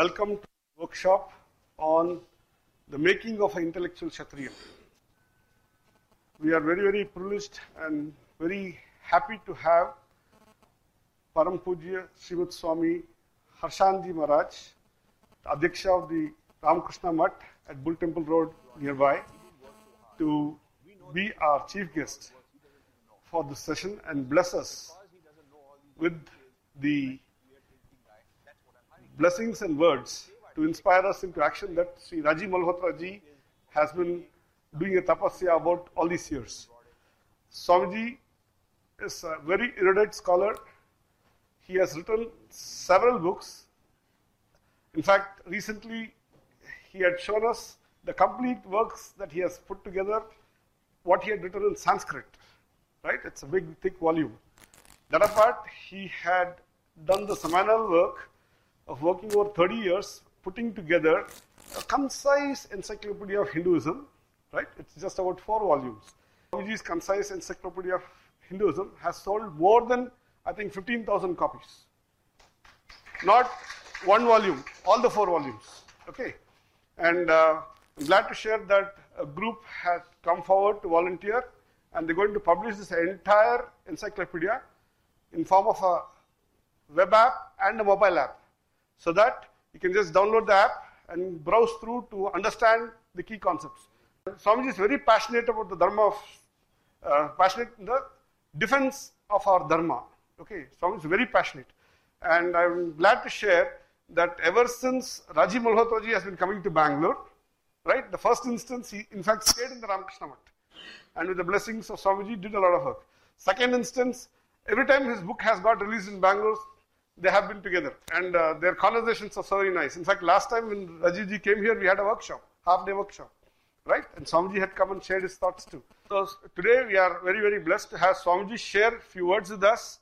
Welcome to workshop on the making of an intellectual Kshatriya. We are very, very privileged and very happy to have Param Pujya Srimad Swami Harshanji Maharaj, the Adhyaksha of the Ramakrishna Mutt at Bull Temple Road nearby, to be our chief guest for this session and bless us with the blessings and words to inspire us into action that Sri Rajiv Malhotra ji has been doing a tapasya about all these years. Swamiji is a very erudite scholar. He has written several books. In fact, recently he had shown us the complete works that he has put together, what he had written in Sanskrit. Right? It's a big, thick volume. That apart, he had done the seminal work of working over 30 years, putting together a concise encyclopedia of Hinduism. Right? It's just about four volumes. Swamiji's concise encyclopedia of Hinduism has sold more than, I think, 15,000 copies. Not one volume, all the four volumes. Okay? And uh, I'm glad to share that a group has come forward to volunteer and they're going to publish this entire encyclopedia in form of a web app and a mobile app so that you can just download the app and browse through to understand the key concepts. Swamiji is very passionate about the dharma of, uh, passionate in the defense of our dharma. Okay, Swamiji is very passionate. And I'm glad to share that ever since Rajiv Malhotra ji has been coming to Bangalore, right, the first instance, he in fact stayed in the Ramakrishna Mutt. And with the blessings of Swamiji, did a lot of work. Second instance, every time his book has got released in Bangalore, they have been together. And uh, their conversations are so very nice. In fact, last time when Rajiv ji came here, we had a workshop, half day workshop. Right? And Swamiji had come and shared his thoughts too. So today we are very, very blessed to have Swamiji share a few words with us.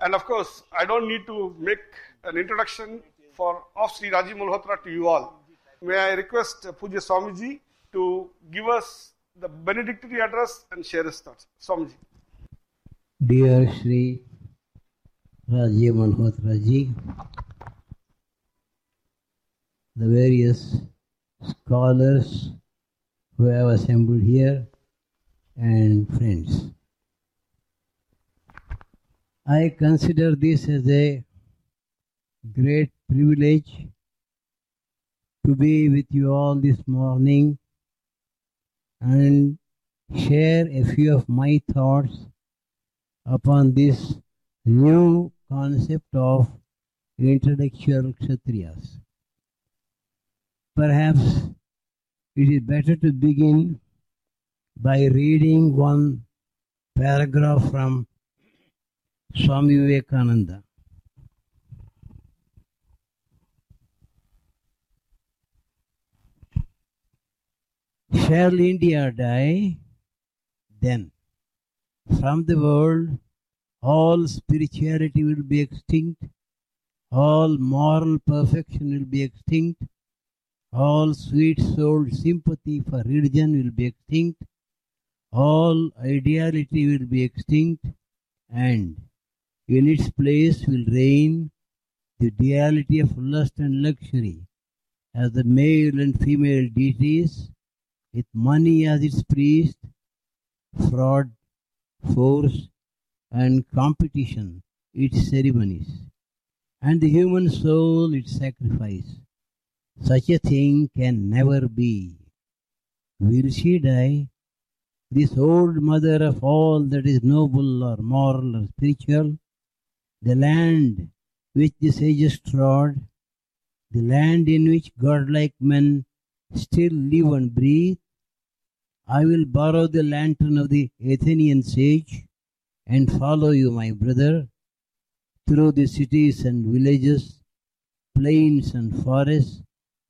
And of course, I don't need to make an introduction for of Sri Rajiv Malhotra to you all. May I request Pujya Swamiji to give us the benedictory address and share his thoughts. Swamiji. Dear Sri Rajiv Malhotra ji, the various scholars who have assembled here, and friends. I consider this as a great privilege to be with you all this morning and share a few of my thoughts upon this new concept of intellectual Kshatriyas. Perhaps it is better to begin by reading one paragraph from Swami Vivekananda. Shall India die? Then from the world all spirituality will be extinct, all moral perfection will be extinct, all sweet souled sympathy for religion will be extinct, all ideality will be extinct, and in its place will reign the duality of lust and luxury. As the male and female deities, with money as its priest, fraud, force, and competition its ceremonies, and the human soul its sacrifice. Such a thing can never be. Will she die? This old mother of all that is noble or moral or spiritual, the land which the sages trod, the land in which godlike men still live and breathe. I will borrow the lantern of the Athenian sage and follow you, my brother, through the cities and villages, plains and forests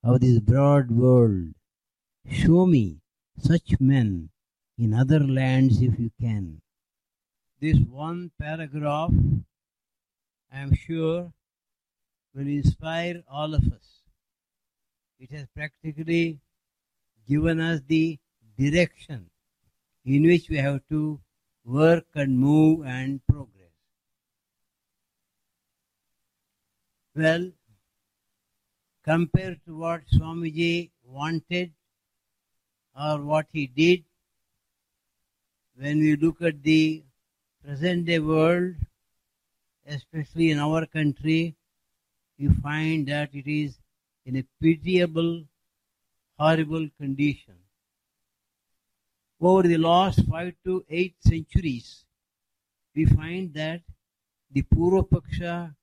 of this broad world. Show me such men in other lands if you can. This one paragraph, I am sure, will inspire all of us. It has practically given us the direction in which we have to work and move and progress. Well, compared to what Swamiji wanted or what he did, when we look at the present day world, especially in our country, we find that it is in a pitiable, horrible condition. Over the last five to eight centuries, we find that the Purva Paksha,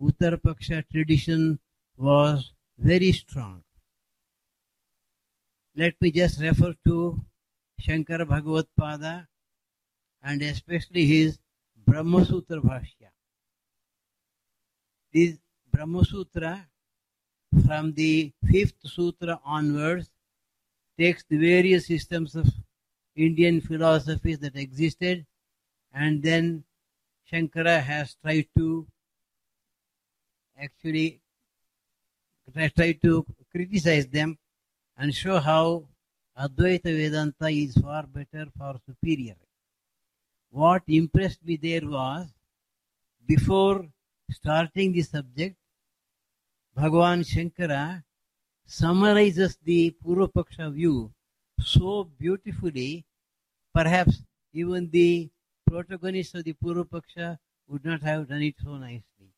Uttara Paksha tradition was very strong. Let me just refer to Shankara Bhagavad Pada and especially his Brahma Sutra Bhashya. This Brahma Sutra from the fifth sutra onwards takes the various systems of Indian philosophies that existed and then Shankara has tried to actually try to criticize them and show how Advaita Vedanta is far better, far superior. What impressed me there was before starting the subject, Bhagavan Shankara summarizes the Purvapaksha view so beautifully, perhaps even the protagonist of the Purvapaksha would not have done it so nicely.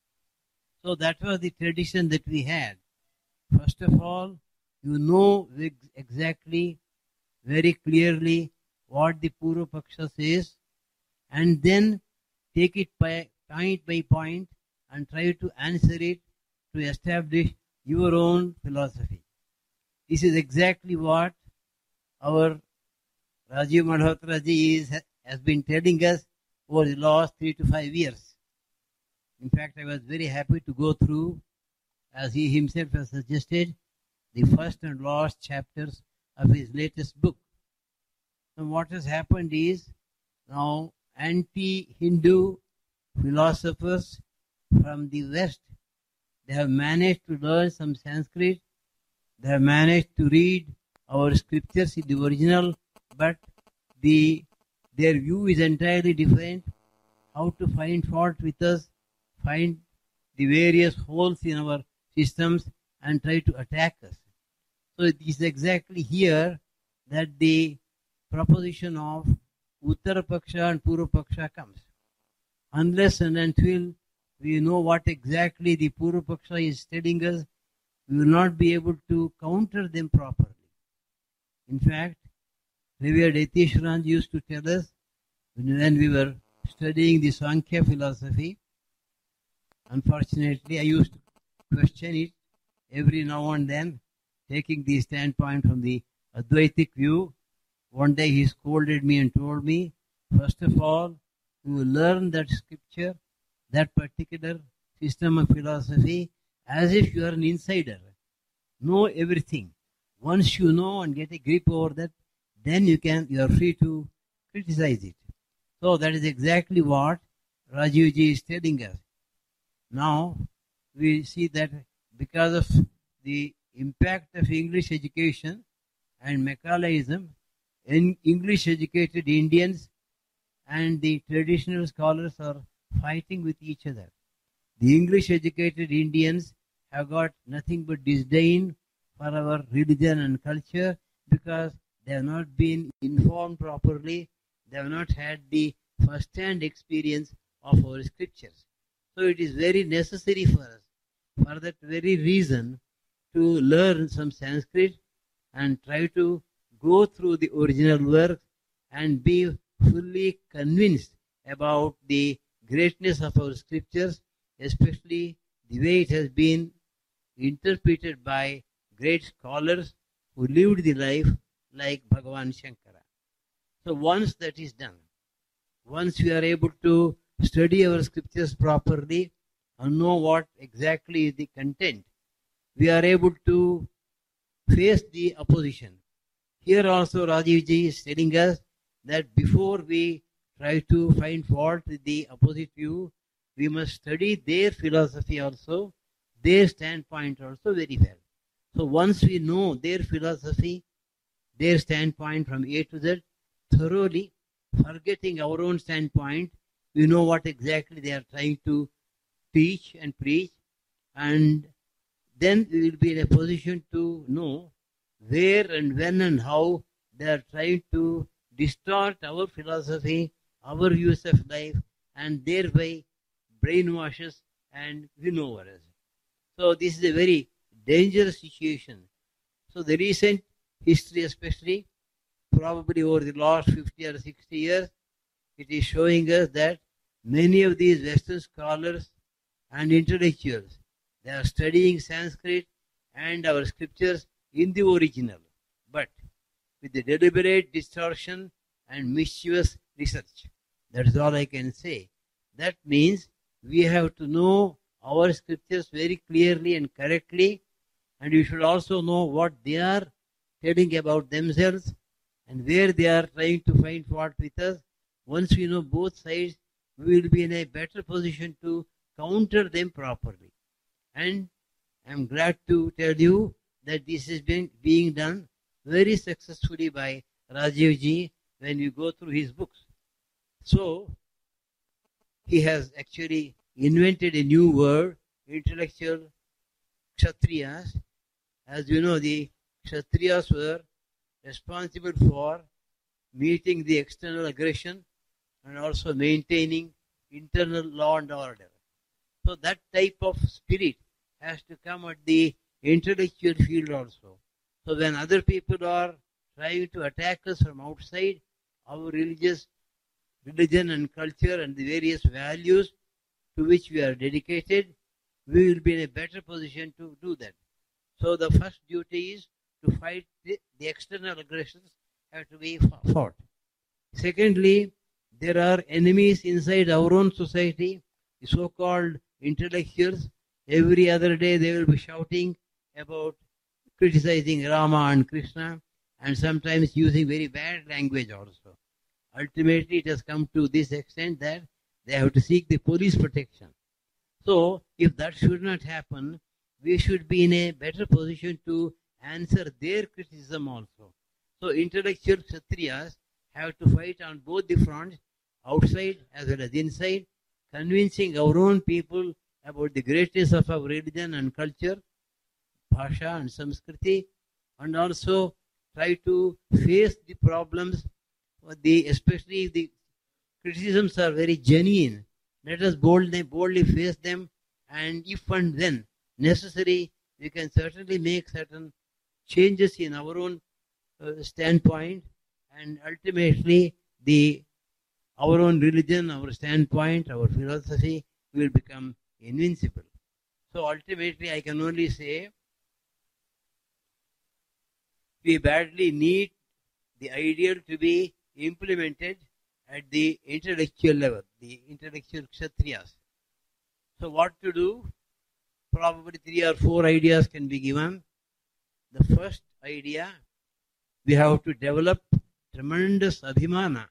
So that was the tradition that we had. First of all, you know exactly, very clearly what the Purvapaksha says, and then take it by point by point and try to answer it to establish your own philosophy. This is exactly what our Rajiv Malhotra ji is, has been telling us over the last three to five years. In fact, I was very happy to go through, as he himself has suggested, the first and last chapters of his latest book. Now, what has happened is now anti Hindu philosophers from the West they have managed to learn some Sanskrit, they have managed to read our scriptures in the original, but the their view is entirely different. How to find fault with us, find the various holes in our systems, and try to attack us. So it is exactly here that the proposition of Uttarapaksha and Purva Paksha comes. Unless and until we know what exactly the Purva Paksha is telling us, we will not be able to counter them properly. In fact, Revered Yatishwaran used to tell us when we were studying the Sankhya philosophy, unfortunately, I used to question it every now and then, taking the standpoint from the Advaitic view. One day he scolded me and told me, first of all, you learn that scripture, that particular system of philosophy, as if you are an insider. Know everything. Once you know and get a grip over that, then you can you are free to criticize it. So that is exactly what Rajivji is telling us. Now we see that because of the impact of English education and Macaulayism, in English educated Indians and the traditional scholars are fighting with each other. The English educated Indians have got nothing but disdain for our religion and culture because they have not been informed properly, they have not had the first hand experience of our scriptures. So it is very necessary for us, for that very reason, to learn some Sanskrit and try to go through the original work and be fully convinced about the greatness of our scriptures, especially the way it has been interpreted by great scholars who lived the life like Bhagavan Shankara. So once that is done, once we are able to study our scriptures properly and know what exactly is the content, we are able to face the opposition. Here also Rajivji is telling us that before we try to find fault with the opposite view, we must study their philosophy also, their standpoint also very well. So once we know their philosophy, their standpoint from A to Z thoroughly, forgetting our own standpoint, we know what exactly they are trying to teach and preach, and then we will be in a position to know where and when and how they are trying to distort our philosophy, our views of life, and thereby brainwashes and win over us. So this is a very dangerous situation. So the recent history, especially probably over the last 50 or 60 years, it is showing us that many of these Western scholars and intellectuals, they are studying Sanskrit and our scriptures in the original, but with the deliberate distortion and mischievous research. That is all I can say. That means we have to know our scriptures very clearly and correctly, and you should also know what they are telling about themselves and where they are trying to find fault with us. Once we know both sides, we will be in a better position to counter them properly. And I'm glad to tell you that this is being, being done very successfully by Rajiv ji when you go through his books. So, he has actually invented a new word, intellectual Kshatriyas. As you know, the Kshatriyas were responsible for meeting the external aggression and also maintaining internal law and order. So that type of spirit has to come at the intellectual field also. So when other people are trying to attack us from outside, our religious religion and culture and the various values to which we are dedicated, we will be in a better position to do that. So the first duty is to fight the, the external aggressions have to be fought. Secondly, there are enemies inside our own society, the so-called intellectuals. Every other day they will be shouting about criticizing Rama and Krishna and sometimes using very bad language also. Ultimately, it has come to this extent that they have to seek the police protection. So, if that should not happen, we should be in a better position to answer their criticism also. So, intellectual Kshatriyas have to fight on both the fronts, outside as well as inside, convincing our own people about the greatness of our religion and culture, Bhasha and Sanskriti, and also try to face the problems, the especially if the criticisms are very genuine. Let us boldly, boldly face them, and if and when necessary, we can certainly make certain changes in our own uh, standpoint, and ultimately the our own religion, our standpoint, our philosophy will become invincible. So ultimately, I can only say we badly need the ideal to be implemented at the intellectual level, the intellectual kshatriyas. So, what to do? Probably three or four ideas can be given. The first idea, we have to develop tremendous abhimana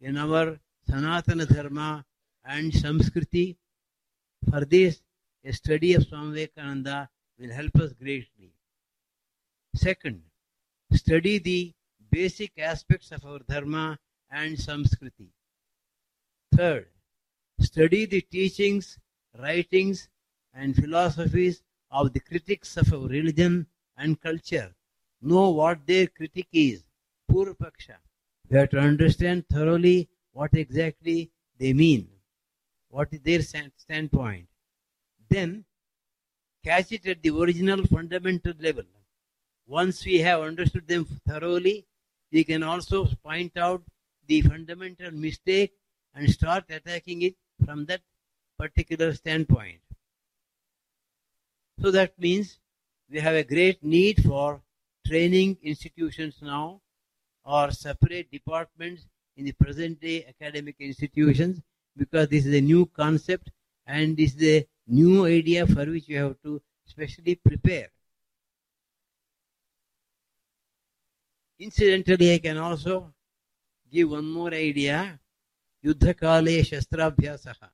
in our Sanatana Dharma and Samskriti. For this, a study of Swami Vivekananda will help us greatly. Second, study the basic aspects of our Dharma and Samskriti. Third, study the teachings, writings, and philosophies of the critics of our religion and culture. Know what their critique is, Purvapaksha. We have to understand thoroughly what exactly they mean, what is their standpoint. Then, catch it at the original fundamental level. Once we have understood them thoroughly, we can also point out the fundamental mistake and start attacking it from that particular standpoint. So that means we have a great need for training institutions now or separate departments in the present day academic institutions because this is a new concept and this is a new idea for which you have to specially prepare. Incidentally, I can also give one more idea. Yuddha kale shastrabhyasaha.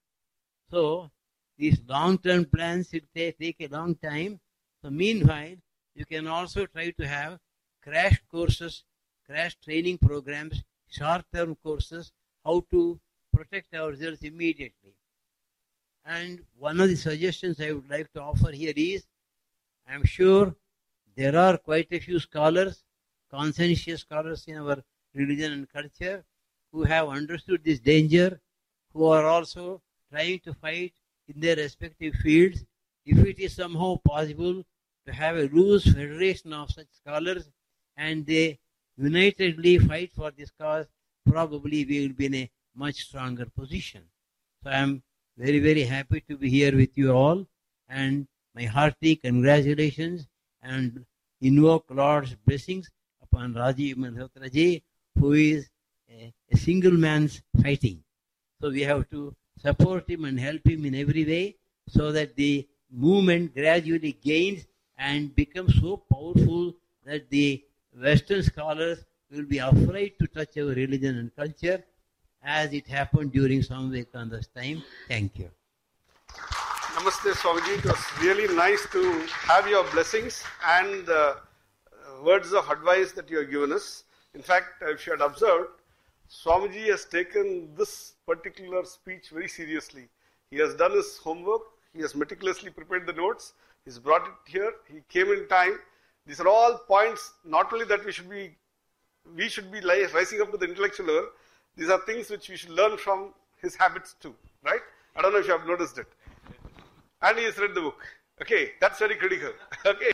So, these long-term plans will take, a long time. So, meanwhile, you can also try to have crash courses, crash training programs, short-term courses, how to protect ourselves immediately. And one of the suggestions I would like to offer here is, I'm sure there are quite a few scholars, conscientious scholars in our religion and culture, who have understood this danger, who are also trying to fight in their respective fields. If it is somehow possible to have a loose federation of such scholars and they unitedly fight for this cause, probably we will be in a much stronger position. So I am very, very happy to be here with you all and my hearty congratulations and invoke Lord's blessings upon Rajiv Malhotra ji, who is a, a single man's fighting. So we have to support him and help him in every way so that the movement gradually gains and becomes so powerful that the Western scholars will be afraid to touch our religion and culture as it happened during Swami Vivekananda's time. Thank you. Namaste, Swamiji. It was really nice to have your blessings and the words of advice that you have given us. In fact, if you had observed, Swamiji has taken this particular speech very seriously. He has done his homework, he has meticulously prepared the notes, he's brought it here, he came in time. These are all points, not only that we should be we should be rising up to the intellectual level, these are things which we should learn from his habits too, right? I don't know if you have noticed it. And he has read the book. Okay, that's very critical. Okay.